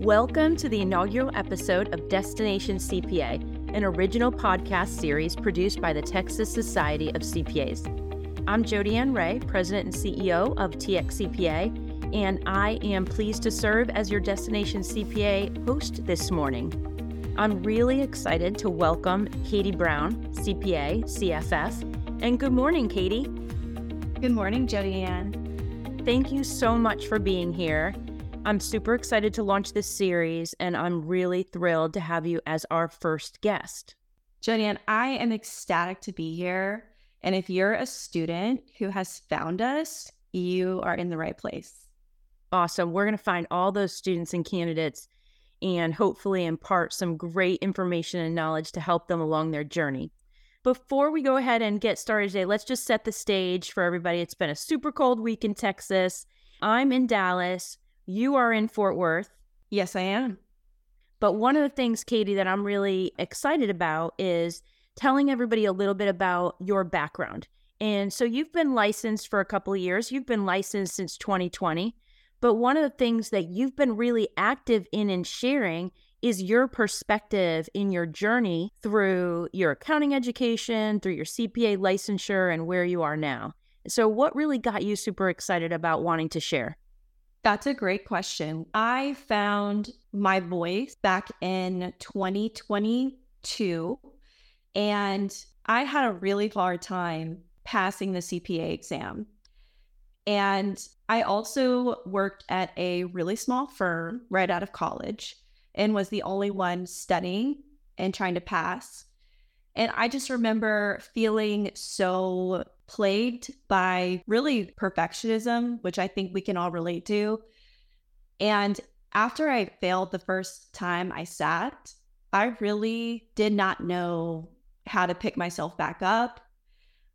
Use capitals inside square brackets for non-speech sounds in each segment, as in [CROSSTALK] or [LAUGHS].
Welcome to the inaugural episode of Destination CPA, an original podcast series produced by the Texas Society of CPAs. I'm Jodi Ann Ray, President and CEO of TXCPA, and I am pleased to serve as your Destination CPA host this morning. I'm really excited to welcome Katie Brown, CPA, CFF, and good morning, Katie. Good morning, Jodi Ann. Thank you so much for being here. I'm super excited to launch this series, and I'm really thrilled to have you as our first guest. Jodi I am ecstatic to be here. And if you're a student who has found us, you are in the right place. Awesome. We're going to find all those students and candidates and hopefully impart some great information and knowledge to help them along their journey. Before we go ahead and get started today, let's just set the stage for everybody. It's been a super cold week in Texas. I'm in Dallas. You are in Fort Worth. Yes, I am. But one of the things, Katie, that I'm really excited about is telling everybody a little bit about your background. And so you've been licensed for a couple of years, you've been licensed since 2020. But one of the things that you've been really active in and sharing is your perspective in your journey through your accounting education, through your CPA licensure, and where you are now. So, what really got you super excited about wanting to share? That's a great question. I found my voice back in 2022, and I had a really hard time passing the CPA exam. And I also worked at a really small firm right out of college and was the only one studying and trying to pass. And I just remember feeling so plagued by really perfectionism, which I think we can all relate to. And after I failed the first time I sat, I really did not know how to pick myself back up.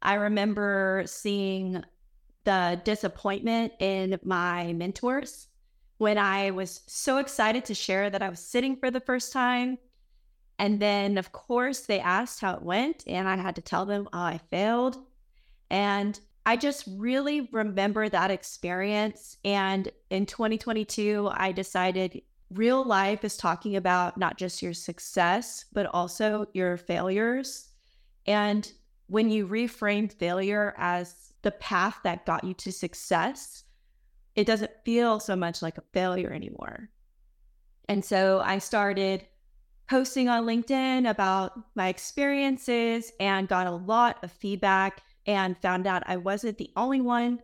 I remember seeing the disappointment in my mentors when I was so excited to share that I was sitting for the first time. And then, of course, they asked how it went, and I had to tell them, oh, I failed. And I just really remember that experience. And in 2022, I decided real life is talking about not just your success, but also your failures. And when you reframe failure as the path that got you to success, it doesn't feel so much like a failure anymore. And so I started posting on LinkedIn about my experiences and got a lot of feedback and found out I wasn't the only one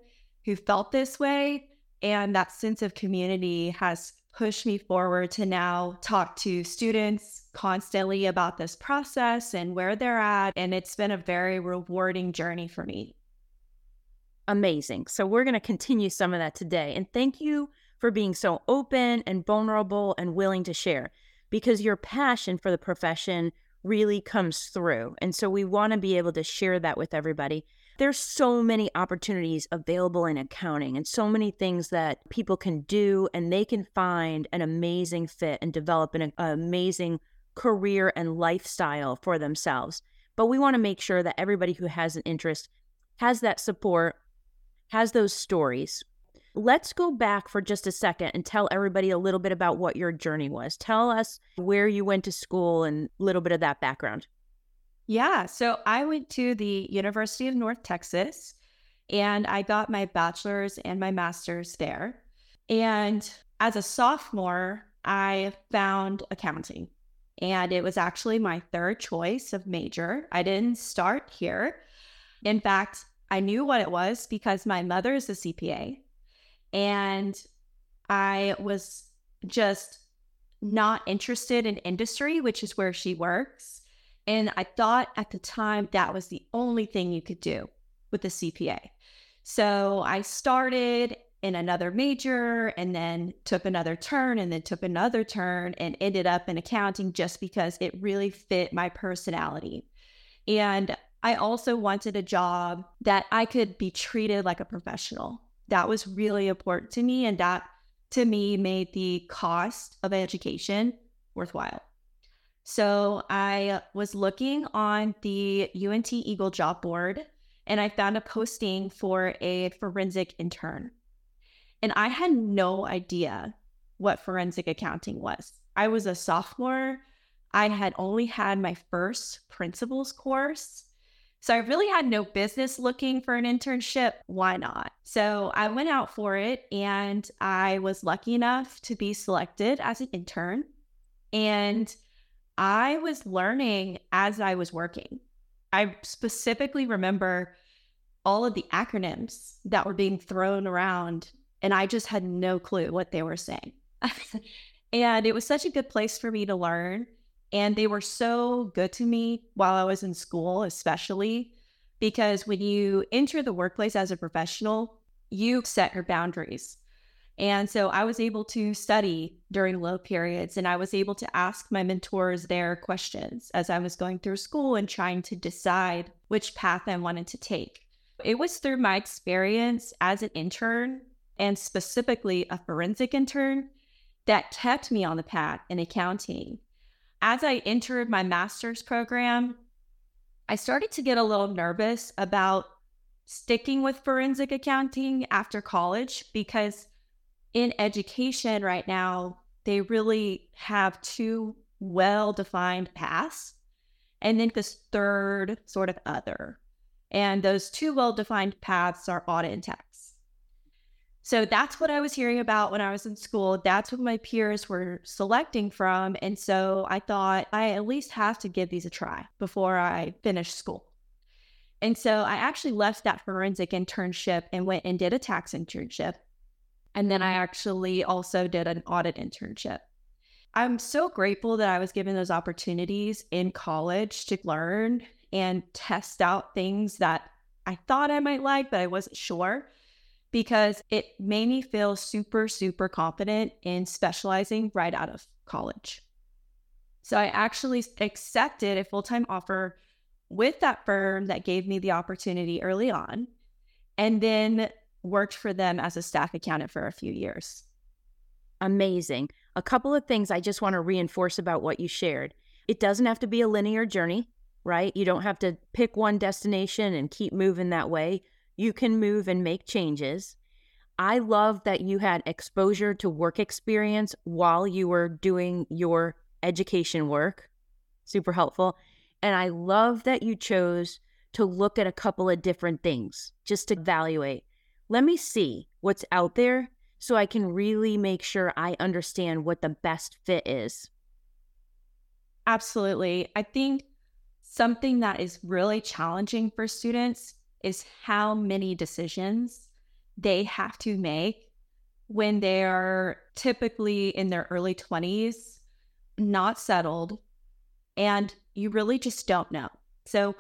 who felt this way. And that sense of community has pushed me forward to now talk to students constantly about this process and where they're at. And it's been a very rewarding journey for me. Amazing. So, we're going to continue some of that today. And thank you for being so open and vulnerable and willing to share because your passion for the profession really comes through. And so we want to be able to share that with everybody. There's so many opportunities available in accounting and so many things that people can do and they can find an amazing fit and develop an, amazing career and lifestyle for themselves. But we want to make sure that everybody who has an interest has that support, has those stories, Let's go back for just a second and tell everybody a little bit about what your journey was. Tell us where you went to school and a little bit of that background. Yeah. So I went to the University of North Texas and I got my bachelor's and my master's there. And as a sophomore, I found accounting. And it was actually my third choice of major. I didn't start here. In fact, I knew what it was because my mother is a CPA and I was just not interested in industry, which is where she works. And I thought at the time that was the only thing you could do with a CPA. So I started in another major and then took another turn and then took another turn and ended up in accounting just because it really fit my personality. And I also wanted a job that I could be treated like a professional that was really important to me. And that to me made the cost of education worthwhile. So I was looking on the UNT Eagle job board and I found a posting for a forensic intern. And I had no idea what forensic accounting was. I was a sophomore. I had only had my first principles course. So I really had no business looking for an internship. Why not? So I went out for it and I was lucky enough to be selected as an intern. And I was learning as I was working. I specifically remember all of the acronyms that were being thrown around, and I just had no clue what they were saying. [LAUGHS] and it was such a good place for me to learn. And they were so good to me while I was in school, especially because when you enter the workplace as a professional, you set your boundaries. And so I was able to study during low periods and I was able to ask my mentors their questions as I was going through school and trying to decide which path I wanted to take. It was through my experience as an intern and specifically a forensic intern that kept me on the path in accounting as I entered my master's program, I started to get a little nervous about sticking with forensic accounting after college because in education right now, they really have two well defined paths and then this third sort of other. And those two well defined paths are audit and tax. So that's what I was hearing about when I was in school. That's what my peers were selecting from. And so I thought I at least have to give these a try before I finish school. And so I actually left that forensic internship and went and did a tax internship. And then I actually also did an audit internship. I'm so grateful that I was given those opportunities in college to learn and test out things that I thought I might like, but I wasn't sure because it made me feel super, super confident in specializing right out of college. So I actually accepted a full time offer with that firm that gave me the opportunity early on, and then worked for them as a staff accountant for a few years. Amazing. A couple of things I just want to reinforce about what you shared. It doesn't have to be a linear journey, right? You don't have to pick one destination and keep moving that way you can move and make changes. I love that you had exposure to work experience while you were doing your education work. Super helpful. And I love that you chose to look at a couple of different things just to evaluate. Let me see what's out there so I can really make sure I understand what the best fit is. Absolutely. I think something that is really challenging for students is how many decisions they have to make when they're typically in their early 20s, not settled, and you really just don't know. So,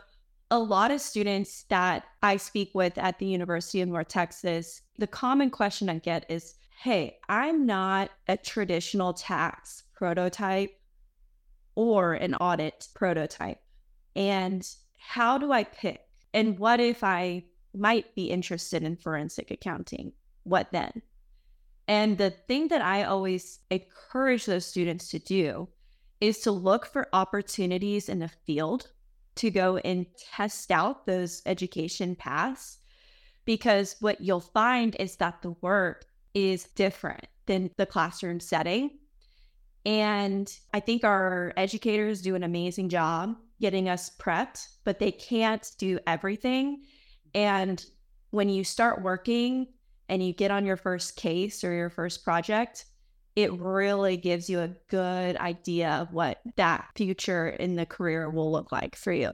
a lot of students that I speak with at the University of North Texas, the common question I get is Hey, I'm not a traditional tax prototype or an audit prototype. And how do I pick? And what if I might be interested in forensic accounting? What then? And the thing that I always encourage those students to do is to look for opportunities in the field to go and test out those education paths. Because what you'll find is that the work is different than the classroom setting. And I think our educators do an amazing job getting us prepped, but they can't do everything. And when you start working and you get on your first case or your first project, it really gives you a good idea of what that future in the career will look like for you.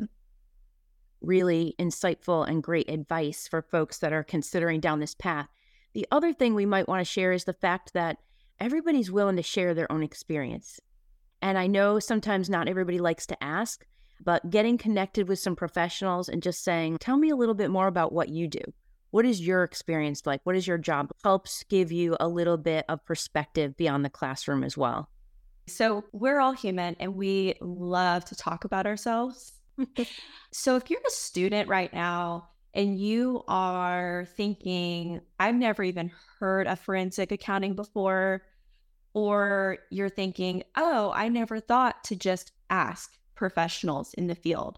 Really insightful and great advice for folks that are considering down this path. The other thing we might want to share is the fact that everybody's willing to share their own experience. And I know sometimes not everybody likes to ask, but getting connected with some professionals and just saying, tell me a little bit more about what you do. What is your experience like? What is your job? Helps give you a little bit of perspective beyond the classroom as well. So, we're all human and we love to talk about ourselves. so, if you're a student right now and you are thinking, I've never even heard of forensic accounting before, or you're thinking, oh, I never thought to just ask professionals in the field.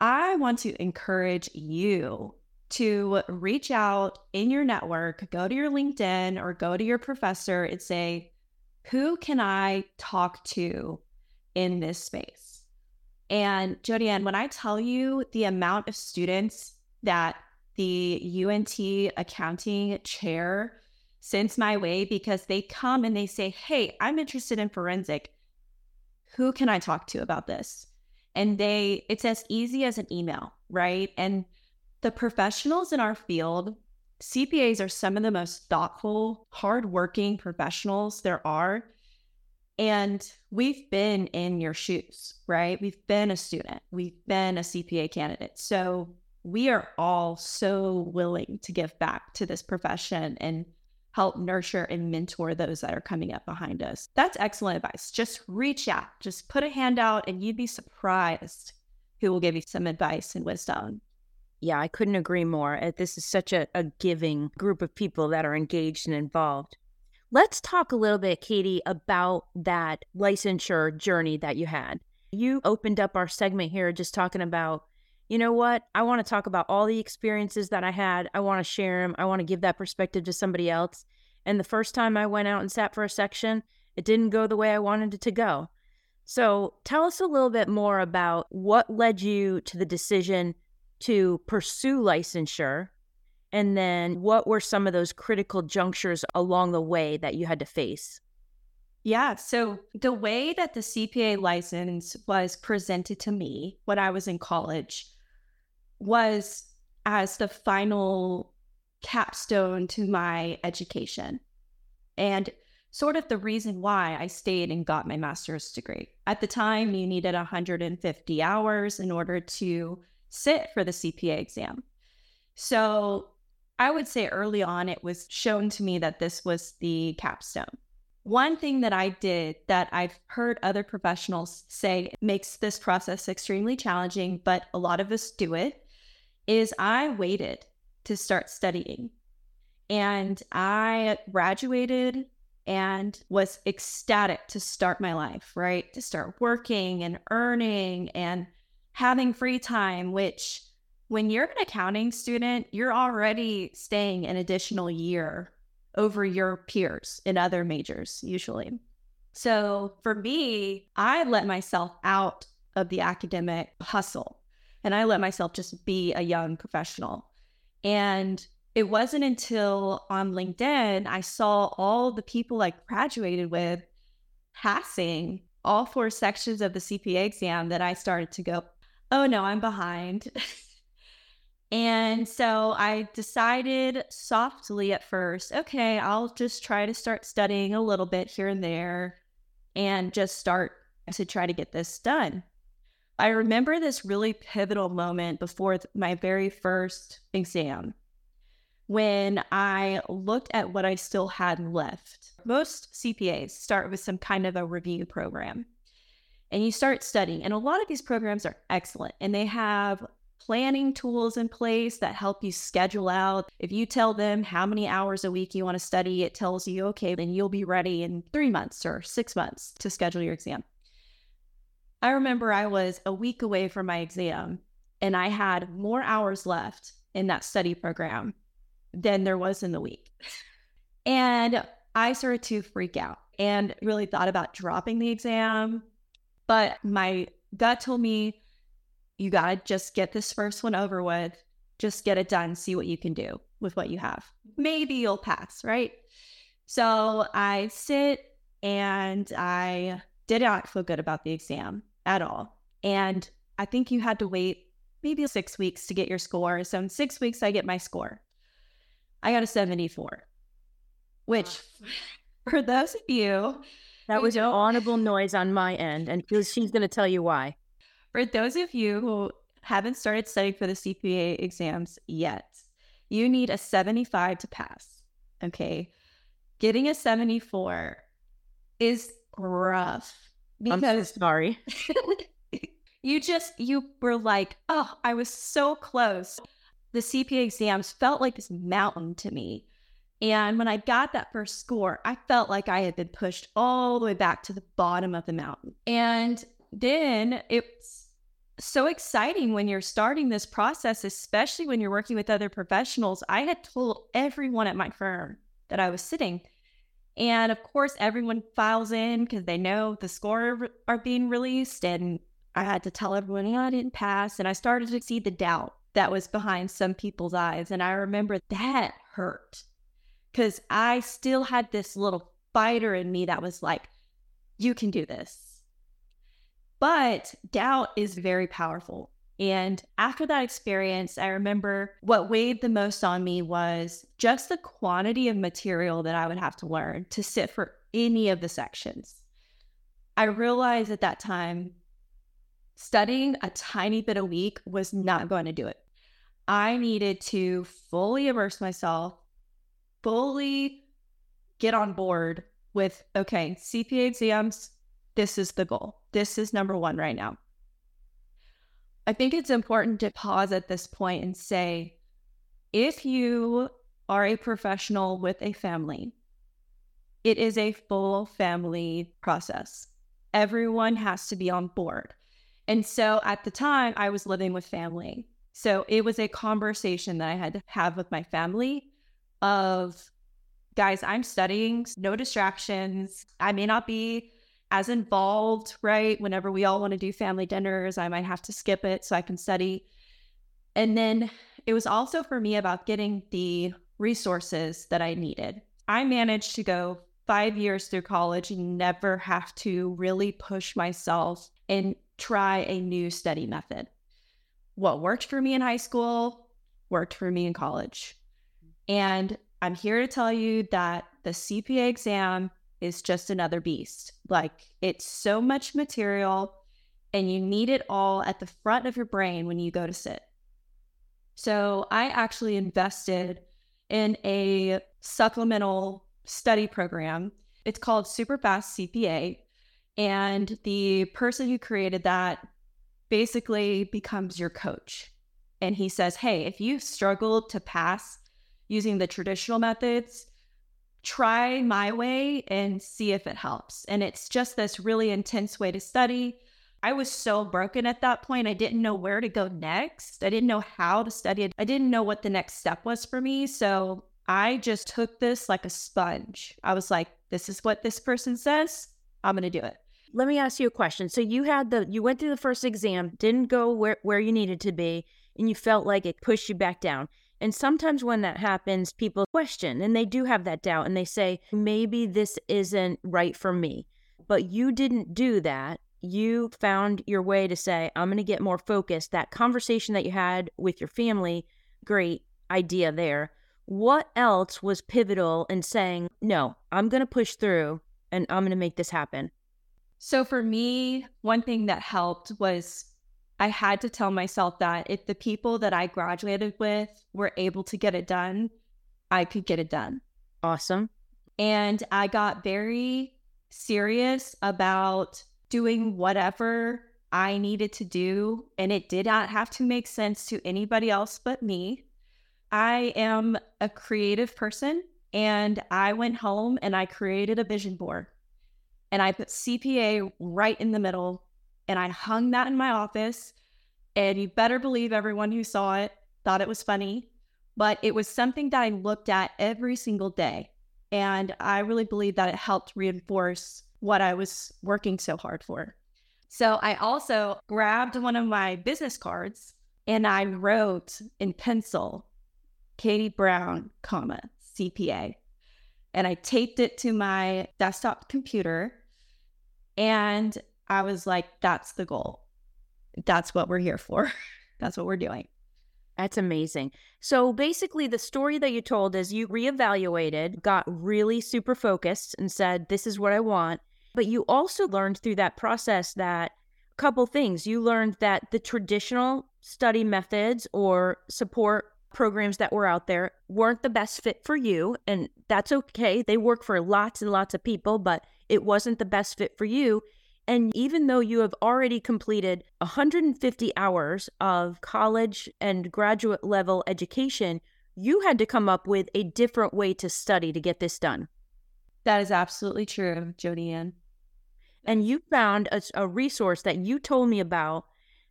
I want to encourage you to reach out in your network, go to your LinkedIn or go to your professor and say, who can I talk to in this space? And Jodi Ann, when I tell you the amount of students that the UNT accounting chair sends my way because they come and they say, Hey, I'm interested in forensic. Who can I talk to about this? And they, it's as easy as an email, right? And the professionals in our field, CPAs are some of the most thoughtful, hardworking professionals there are. And we've been in your shoes, right? We've been a student, we've been a CPA candidate. So we are all so willing to give back to this profession and help nurture and mentor those that are coming up behind us. That's excellent advice. Just reach out, just put a hand out, and you'd be surprised who will give you some advice and wisdom. Yeah, I couldn't agree more. Uh, this is such a, a giving group of people that are engaged and involved. Let's talk a little bit, Katie, about that licensure journey that you had. You opened up our segment here just talking about you know what? I want to talk about all the experiences that I had. I want to share them. I want to give that perspective to somebody else. And the first time I went out and sat for a section, it didn't go the way I wanted it to go. So tell us a little bit more about what led you to the decision to pursue licensure. And then what were some of those critical junctures along the way that you had to face? Yeah. So the way that the CPA license was presented to me when I was in college was as the final capstone to my education. And sort of the reason why I stayed and got my master's degree. At the time, you needed 150 hours in order to sit for the CPA exam. So I would say early on, it was shown to me that this was the capstone. One thing that I did that I've heard other professionals say makes this process extremely challenging, but a lot of us do it, is I waited to start studying. And I graduated and was ecstatic to start my life, right? To start working and earning and having free time, which when you're an accounting student, you're already staying an additional year over your peers in other majors, usually. So for me, I let myself out of the academic hustle and I let myself just be a young professional. And it wasn't until on LinkedIn I saw all the people I graduated with passing all four sections of the CPA exam that I started to go, oh no, I'm behind. [LAUGHS] and so I decided softly at first, okay, I'll just try to start studying a little bit here and there and just start to try to get this done. I remember this really pivotal moment before my very first exam when I looked at what I still had left. Most CPAs start with some kind of a review program and you start studying. And a lot of these programs are excellent and they have planning tools in place that help you schedule out. If you tell them how many hours a week you want to study, it tells you, okay, then you'll be ready in three months or six months to schedule your exam. I remember I was a week away from my exam and I had more hours left in that study program than there was in the week. And I started to freak out and really thought about dropping the exam. But my gut told me, you got to just get this first one over with, just get it done, see what you can do with what you have. Maybe you'll pass, right? So I sit and I did not feel good about the exam at all. And I think you had to wait maybe six weeks to get your score. So in six weeks, I get my score. I got a 74, which [LAUGHS] for those of you that was an audible noise on my end, and she's going to tell you why. For those of you who haven't started studying for the CPA exams yet, you need a 75 to pass. Okay. Getting a 74 is rough because I'm so sorry. [LAUGHS] you just you were like, oh, I was so close. The CPA exams felt like this mountain to me. And when I got that first score, I felt like I had been pushed all the way back to the bottom of the mountain. And then it's so exciting when you're starting this process, especially when you're working with other professionals. I had told everyone at my firm that I was sitting, And of course, everyone files in because they know the score are being released. And I had to tell everyone, I didn't pass. And I started to see the doubt that was behind some people's eyes. And I remember that hurt because I still had this little fighter in me that was like, you can do this. But doubt is very powerful. And after that experience, I remember what weighed the most on me was just the quantity of material that I would have to learn to sit for any of the sections. I realized at that time studying a tiny bit a week was not going to do it. I needed to fully immerse myself, fully get on board with okay, CPA exams, this is the goal. This is number one right now. I think it's important to pause at this point and say if you are a professional with a family, it is a full family process. Everyone has to be on board. And so at the time, I was living with family. So it was a conversation that I had to have with my family of guys, I'm studying, no distractions. I may not be as involved, right? Whenever we all want to do family dinners, I might have to skip it so I can study. And then it was also for me about getting the resources that I needed. I managed to go five years through college and never have to really push myself and try a new study method. What worked for me in high school worked for me in college. And I'm here to tell you that the CPA exam is just another beast. Like it's so much material and you need it all at the front of your brain when you go to sit. So I actually invested in a supplemental study program. It's called SuperfastCPA. And the person who created that basically becomes your coach. And he says, Hey, if you've struggled to pass using the traditional methods, try my way and see if it helps. And it's just this really intense way to study. I was so broken at that point. I didn't know where to go next. I didn't know how to study. I didn't know what the next step was for me. So I just took this like a sponge. I was like, this is what this person says. I'm going to do it. Let me ask you a question. So you had the you went through the first exam, didn't go where where you needed to be, and you felt like it pushed you back down. And sometimes when that happens, people question and they do have that doubt and they say, maybe this isn't right for me. But you didn't do that. You found your way to say, I'm going to get more focused. That conversation that you had with your family, great idea there. What else was pivotal in saying, no, I'm going to push through and I'm going to make this happen? So for me, one thing that helped was I had to tell myself that if the people that I graduated with were able to get it done, I could get it done. Awesome. And I got very serious about doing whatever I needed to do. And it did not have to make sense to anybody else but me. I am a creative person. And I went home and I created a vision board. And I put CPA right in the middle and I hung that in my office. And you better believe everyone who saw it thought it was funny. But it was something that I looked at every single day. And I really believe that it helped reinforce what I was working so hard for. So I also grabbed one of my business cards and I wrote in pencil, Katie Brown, comma, CPA. And I taped it to my desktop computer. And I was like, that's the goal. That's what we're here for. [LAUGHS] that's what we're doing. That's amazing. So basically, the story that you told is you reevaluated, got really super focused, and said, This is what I want. But you also learned through that process that a couple things. You learned that the traditional study methods or support programs that were out there weren't the best fit for you. And that's okay. They work for lots and lots of people, but it wasn't the best fit for you. And even though you have already completed 150 hours of college and graduate level education, you had to come up with a different way to study to get this done. That is absolutely true, Jodi Ann. And you found a, a, resource that you told me about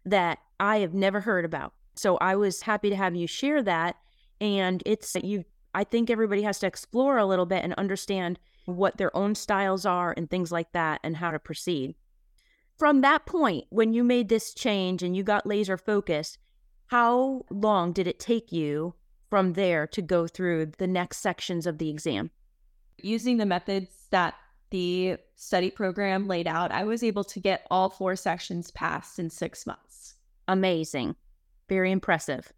that I have never heard about. So I was happy to have you share that. And it's you, I think everybody has to explore a little bit and understand what their own styles are and things like that, and how to proceed. From that point, when you made this change and you got laser focused, how long did it take you from there to go through the next sections of the exam? Using the methods that the study program laid out, I was able to get all four sections passed in six months. Amazing. Very impressive.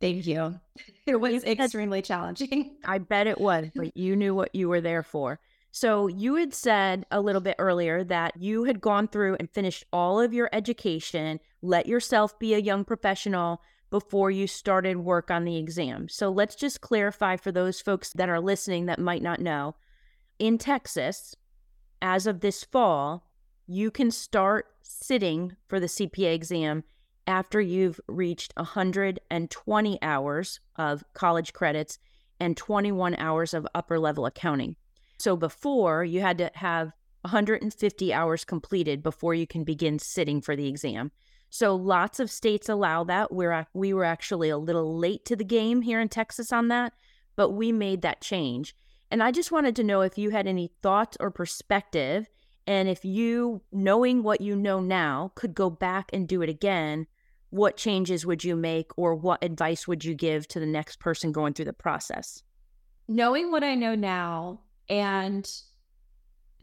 Thank you. [LAUGHS] It was extremely challenging. I bet it was, but [LAUGHS] you knew what you were there for. So, you had said a little bit earlier that you had gone through and finished all of your education, let yourself be a young professional before you started work on the exam. So, let's just clarify for those folks that are listening that might not know. In Texas, as of this fall, you can start sitting for the CPA exam after you've reached 120 hours of college credits and 21 hours of upper level accounting. So before, you had to have 150 hours completed before you can begin sitting for the exam. So lots of states allow that. We're we were actually a little late to the game here in Texas on that, but we made that change. And I just wanted to know if you had any thoughts or perspective and if you knowing what you know now could go back and do it again, what changes would you make or what advice would you give to the next person going through the process? Knowing what I know now, and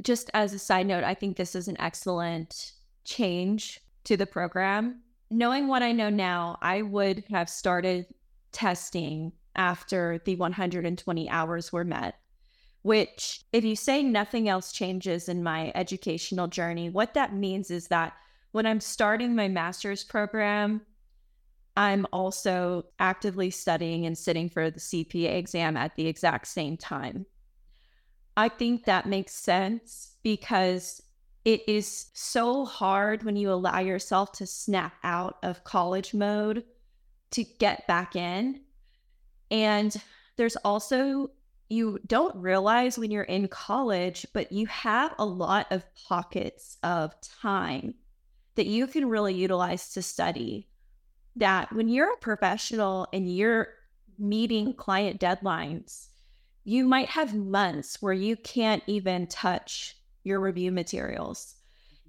just as a side note, I think this is an excellent change to the program. Knowing what I know now, I would have started testing after the 120 hours were met. Which, if you say nothing else changes in my educational journey, what that means is that when I'm starting my master's program, I'm also actively studying and sitting for the CPA exam at the exact same time. I think that makes sense because it is so hard when you allow yourself to snap out of college mode to get back in. And there's also, you don't realize when you're in college, but you have a lot of pockets of time that you can really utilize to study. That when you're a professional and you're meeting client deadlines, you might have months where you can't even touch your review materials.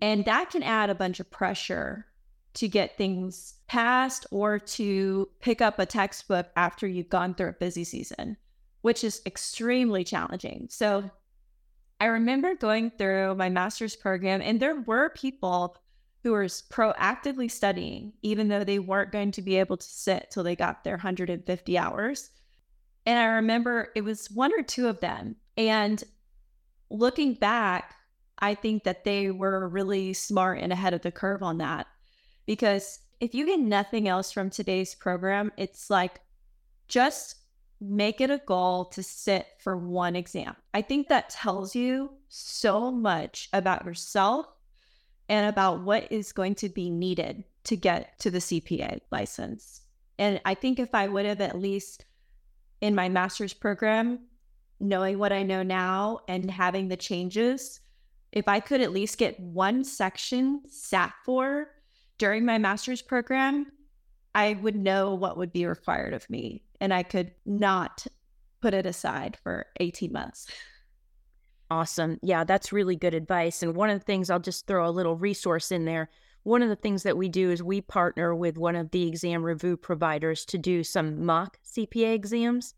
And that can add a bunch of pressure to get things passed or to pick up a textbook after you've gone through a busy season, which is extremely challenging. So I remember going through my master's program, and there were people who were proactively studying, even though they weren't going to be able to sit till they got their 150 hours. And I remember it was one or two of them. And looking back, I think that they were really smart and ahead of the curve on that. Because if you get nothing else from today's program, it's like just make it a goal to sit for one exam. I think that tells you so much about yourself and about what is going to be needed to get to the CPA license. And I think if I would have at least in my master's program, knowing what I know now and having the changes, if I could at least get one section sat for during my master's program, I would know what would be required of me and I could not put it aside for 18 months. Awesome. Yeah, that's really good advice. And one of the things I'll just throw a little resource in there. One of the things that we do is we partner with one of the exam review providers to do some mock CPA exams.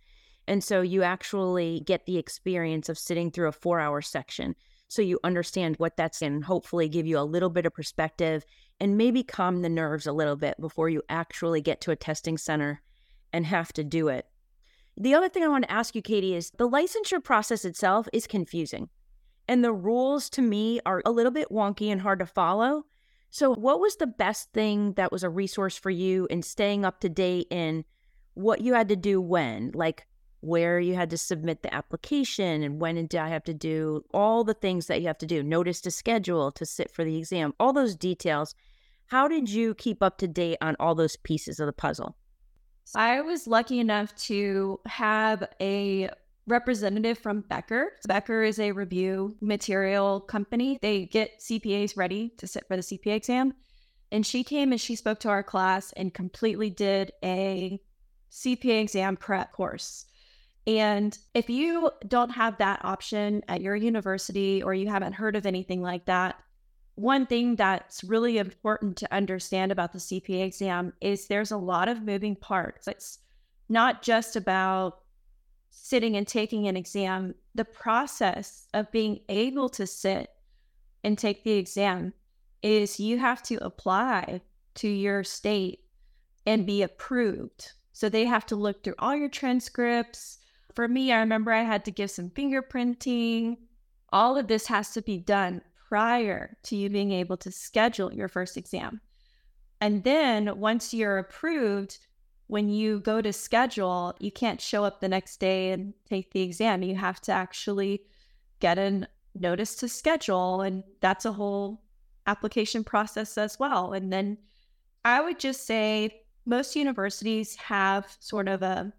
And so you actually get the experience of sitting through a four hour section. So you understand what that's in, hopefully give you a little bit of perspective and maybe calm the nerves a little bit before you actually get to a testing center and have to do it. The other thing I want to ask you, Katie, is the licensure process itself is confusing. And the rules to me are a little bit wonky and hard to follow. So, what was the best thing that was a resource for you in staying up to date in what you had to do when? Like, where you had to submit the application and when did I have to do all the things that you have to do, notice to schedule to sit for the exam, all those details. How did you keep up to date on all those pieces of the puzzle? I was lucky enough to have a representative from Becker. Becker is a review material company. They get CPAs ready to sit for the CPA exam. And she came and she spoke to our class and completely did a CPA exam prep course. And if you don't have that option at your university or you haven't heard of anything like that, one thing that's really important to understand about the CPA exam is there's a lot of moving parts. It's not just about sitting and taking an exam, the process of being able to sit and take the exam is you have to apply to your state and be approved. So they have to look through all your transcripts. For me, I remember I had to give some fingerprinting. All of this has to be done prior to you being able to schedule your first exam. And then once you're approved, when you go to schedule, you can't show up the next day and take the exam. You have to actually get a notice to schedule. And that's a whole application process as well. And then I would just say most universities have sort of a,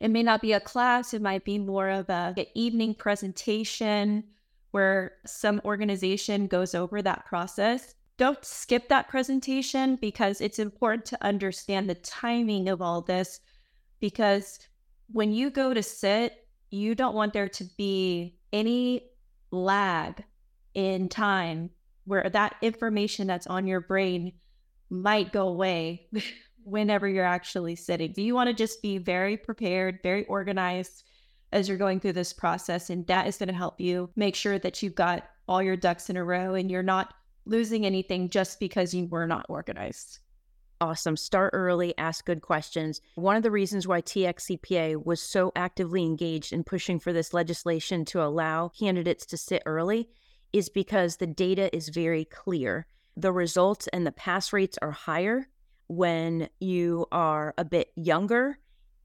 it may not be a class, it might be more of a, evening presentation where some organization goes over that process. Don't skip that presentation because it's important to understand the timing of all this. Because when you go to sit, you don't want there to be any lag in time where that information that's on your brain might go away [LAUGHS] whenever you're actually sitting. Do you want to just be very prepared, very organized? as you're going through this process. And that is going to help you make sure that you've got all your ducks in a row and you're not losing anything just because you were not organized. Awesome. Start early, ask good questions. One of the reasons why TXCPA was so actively engaged in pushing for this legislation to allow candidates to sit early is because the data is very clear. The results and the pass rates are higher when you are a bit younger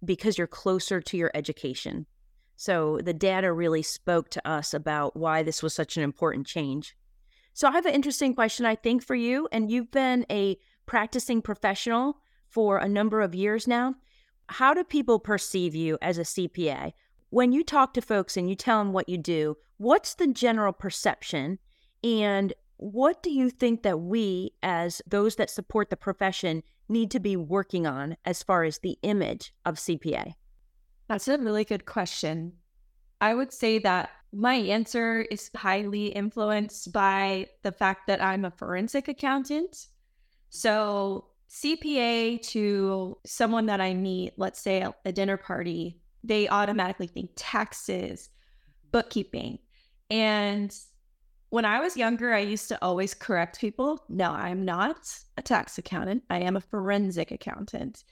because you're closer to your education. So the data really spoke to us about why this was such an important change. So I have an interesting question, I think, for you. And you've been a practicing professional for a number of years now. How do people perceive you as a CPA? When you talk to folks and you tell them what you do, what's the general perception? And what do you think that we, as those that support the profession, need to be working on as far as the image of CPA? That's a really good question. I would say that my answer is highly influenced by the fact that I'm a forensic accountant. So, CPA to someone that I meet, let's say at a dinner party, they automatically think taxes, bookkeeping. And when I was younger, I used to always correct people. No, I'm not a tax accountant. I am a forensic accountant.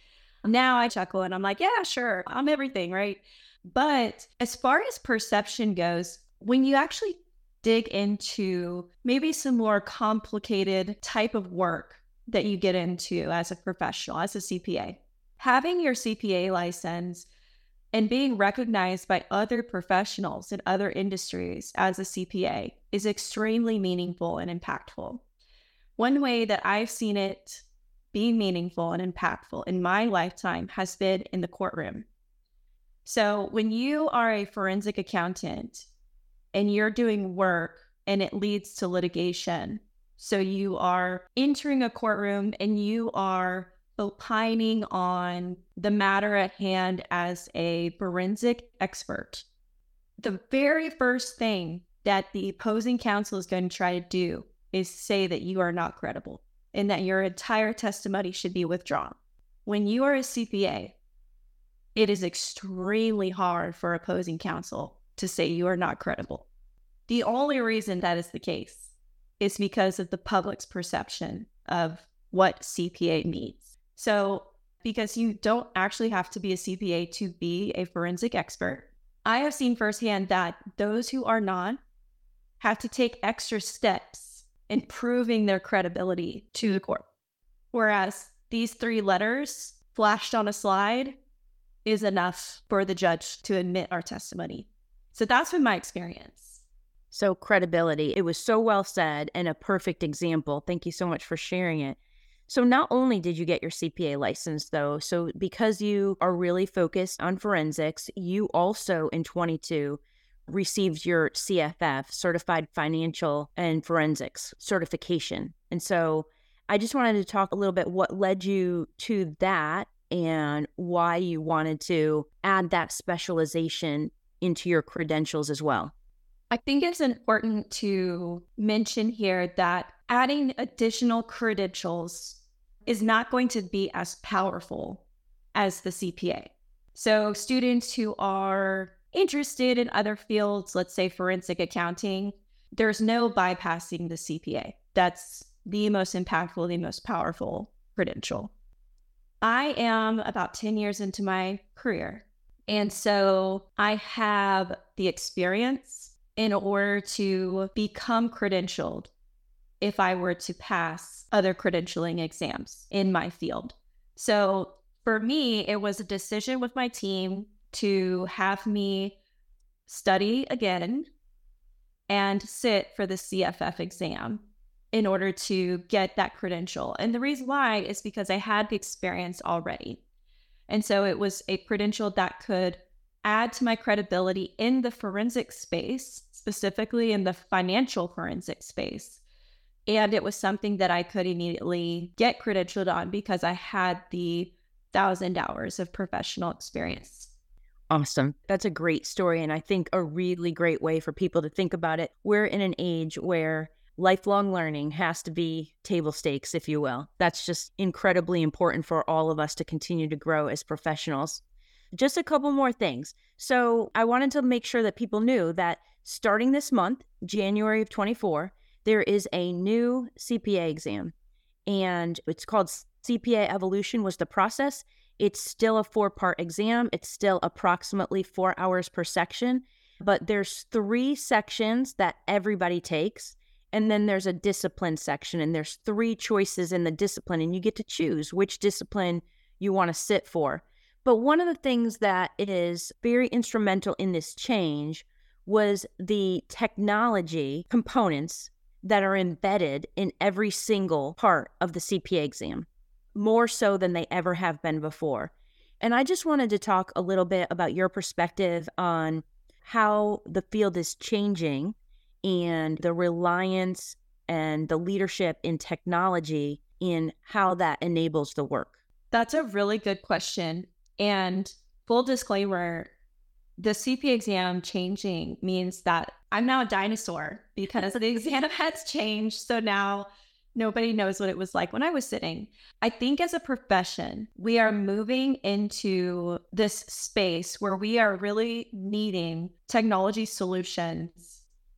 Now I chuckle and I'm like, yeah, sure, I'm everything, right? But as far as perception goes, when you actually dig into maybe some more complicated type of work that you get into as a professional, as a CPA, having your CPA license and being recognized by other professionals in other industries as a CPA is extremely meaningful and impactful. One way that I've seen it be meaningful and impactful in my lifetime has been in the courtroom. So, when you are a forensic accountant and you're doing work and it leads to litigation, so you are entering a courtroom and you are opining on the matter at hand as a forensic expert. The very first thing that the opposing counsel is going to try to do is say that you are not credible and that your entire testimony should be withdrawn. When you are a CPA, it is extremely hard for opposing counsel to say you are not credible. The only reason that is the case is because of the public's perception of what CPA means. So, because you don't actually have to be a CPA to be a forensic expert, I have seen firsthand that those who are not have to take extra steps in proving their credibility to the court. Whereas these three letters flashed on a slide is enough for the judge to admit our testimony. So that's been my experience. So, credibility, it was so well said and a perfect example. Thank you so much for sharing it. So, not only did you get your CPA license, though, so because you are really focused on forensics, you also in 22 received your CFF, Certified Financial and Forensics certification. And so I just wanted to talk a little bit what led you to that and why you wanted to add that specialization into your credentials as well. I think it's important to mention here that adding additional credentials is not going to be as powerful as the CPA. So, students who are interested in other fields, let's say forensic accounting, there's no bypassing the CPA. That's the most impactful, the most powerful credential. I am about 10 years into my career. And so I have the experience in order to become credentialed if I were to pass other credentialing exams in my field. So for me, it was a decision with my team to have me study again and sit for the CFF exam in order to get that credential. And the reason why is because I had the experience already. And so it was a credential that could add to my credibility in the forensic space, specifically in the financial forensic space. And it was something that I could immediately get credentialed on because I had the thousand hours of professional experience. Awesome. That's a great story. And I think a really great way for people to think about it. We're in an age where lifelong learning has to be table stakes, if you will. That's just incredibly important for all of us to continue to grow as professionals. Just a couple more things. So, I wanted to make sure that people knew that starting this month, January of 24, there is a new CPA exam, and it's called CPA Evolution, was the process. It's still a four part exam, it's still approximately four hours per section, but there's three sections that everybody takes and then there's a discipline section, and there's three choices in the discipline, and you get to choose which discipline you want to sit for. But one of the things that is very instrumental in this change was the technology components that are embedded in every single part of the CPA exam, more so than they ever have been before. And I just wanted to talk a little bit about your perspective on how the field is changing and the reliance and the leadership in technology in how that enables the work? That's a really good question. And full disclaimer the CP exam changing means that I'm now a dinosaur [LAUGHS] because the exam [LAUGHS] has changed. So now nobody knows what it was like when I was sitting. I think as a profession, we are moving into this space where we are really needing technology solutions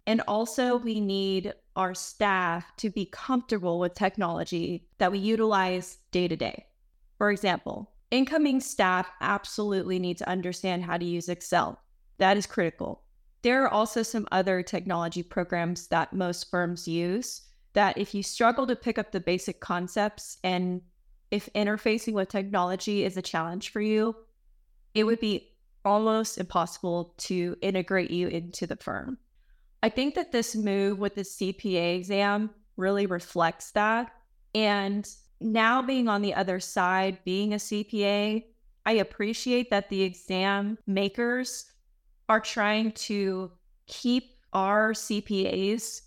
and also, we need our staff to be comfortable with technology that we utilize day to day. For example, incoming staff absolutely need to understand how to use Excel. That is critical. There are also some other technology programs that most firms use that if you struggle to pick up the basic concepts and if interfacing with technology is a challenge for you, it would be almost impossible to integrate you into the firm. I think that this move with the CPA exam really reflects that. And now being on the other side, being a CPA, I appreciate that the exam makers are trying to keep our CPAs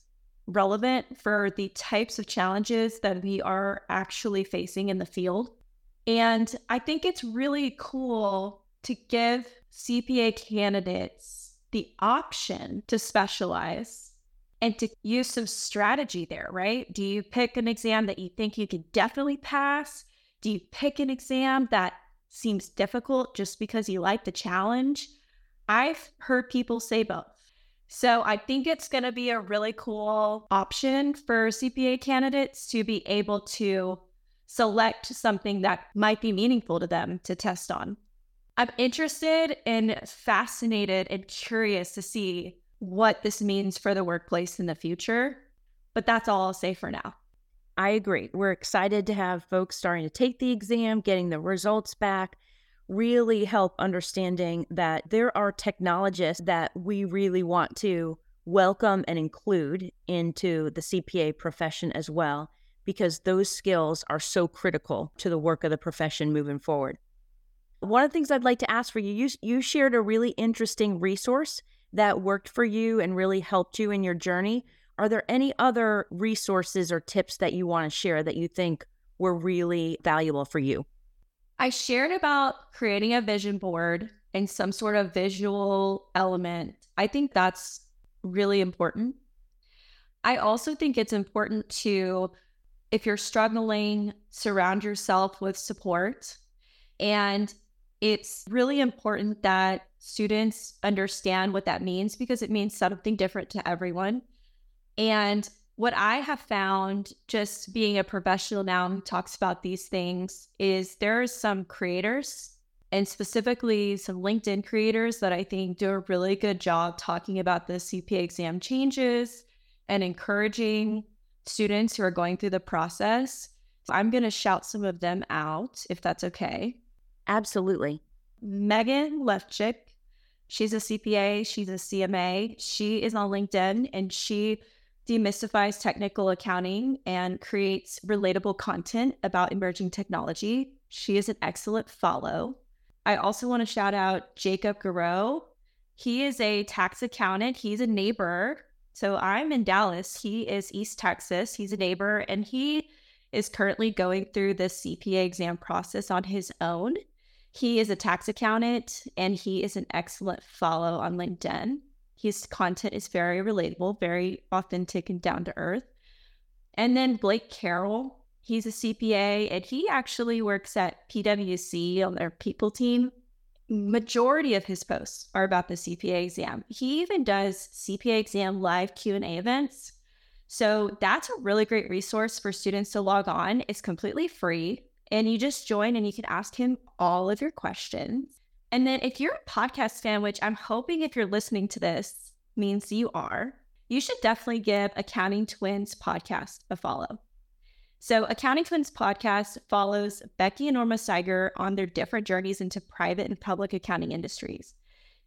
relevant for the types of challenges that we are actually facing in the field. And I think it's really cool to give CPA candidates the option to specialize and to use some strategy there, right? Do you pick an exam that you think you can definitely pass? Do you pick an exam that seems difficult just because you like the challenge? I've heard people say both. So I think it's going to be a really cool option for CPA candidates to be able to select something that might be meaningful to them to test on. I'm interested and fascinated and curious to see what this means for the workplace in the future. But that's all I'll say for now. I agree. We're excited to have folks starting to take the exam, getting the results back, really help understanding that there are technologists that we really want to welcome and include into the CPA profession as well, because those skills are so critical to the work of the profession moving forward. One of the things I'd like to ask for you, you, you shared a really interesting resource that worked for you and really helped you in your journey. Are there any other resources or tips that you want to share that you think were really valuable for you? I shared about creating a vision board and some sort of visual element. I think that's really important. I also think it's important to, if you're struggling, surround yourself with support. And it's really important that students understand what that means because it means something different to everyone. And what I have found just being a professional now who talks about these things is there are some creators and specifically some LinkedIn creators that I think do a really good job talking about the CPA exam changes and encouraging students who are going through the process. So I'm going to shout some of them out if that's okay. Absolutely. Megan Lefchick, she's a CPA, she's a CMA. She is on LinkedIn and she demystifies technical accounting and creates relatable content about emerging technology. She is an excellent follow. I also want to shout out Jacob Garreau. He is a tax accountant. He's a neighbor. So I'm in Dallas. He is East Texas. He's a neighbor and he is currently going through the CPA exam process on his own. He is a tax accountant and he is an excellent follow on LinkedIn. His content is very relatable, very authentic, and down to earth. And then Blake Carroll, He's a CPA and he actually works at PwC on their people team. Majority of his posts are about the CPA exam. He even does CPA exam live Q&A events. So that's a really great resource for students to log on. It's completely free and you just join and you can ask him all of your questions. And then if you're a podcast fan, which I'm hoping if you're listening to this means you are, you should definitely give Accounting Twins podcast a follow. So, Accounting Twins podcast follows Becky and Norma Steiger on their different journeys into private and public accounting industries.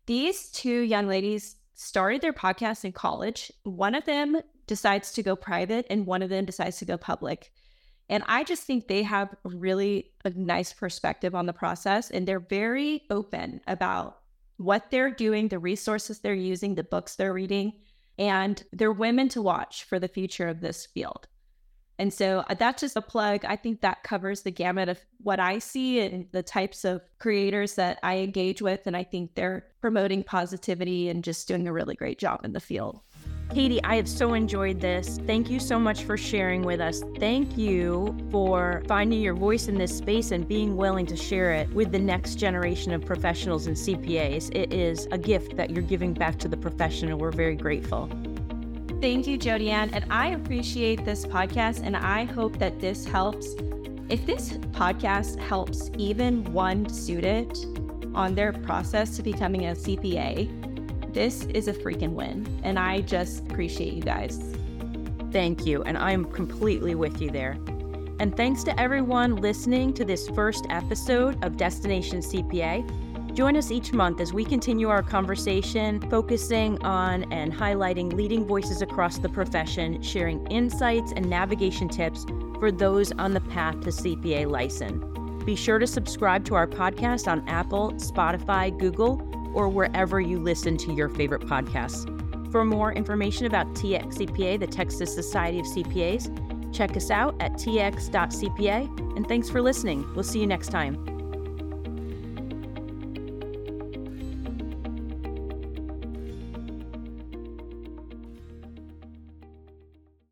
These two young ladies started their podcast in college. One of them decides to go private, and one of them decides to go public. And I just think they have really a nice perspective on the process, and they're very open about what they're doing, the resources they're using, the books they're reading, and they're women to watch for the future of this field. And so uh, that's just a plug. I think that covers the gamut of what I see and the types of creators that I engage with. And I think they're promoting positivity and just doing a really great job in the field. Katie, I have so enjoyed this. Thank you so much for sharing with us. Thank you for finding your voice in this space and being willing to share it with the next generation of professionals and CPAs. It is a gift that you're giving back to the profession, and we're very grateful. Thank you, Jodi Ann. And I appreciate this podcast, and I hope that this helps. If this podcast helps even one student on their process to becoming a CPA, this is a freaking win. And I just appreciate you guys. Thank you. And I'm completely with you there. And thanks to everyone listening to this first episode of Destination CPA. Join us each month as we continue our conversation, focusing on and highlighting leading voices across the profession, sharing insights and navigation tips for those on the path to CPA license. Be sure to subscribe to our podcast on Apple, Spotify, Google, or wherever you listen to your favorite podcasts. For more information about TXCPA, the Texas Society of CPAs, check us out at tx.cpa. And thanks for listening. We'll see you next time.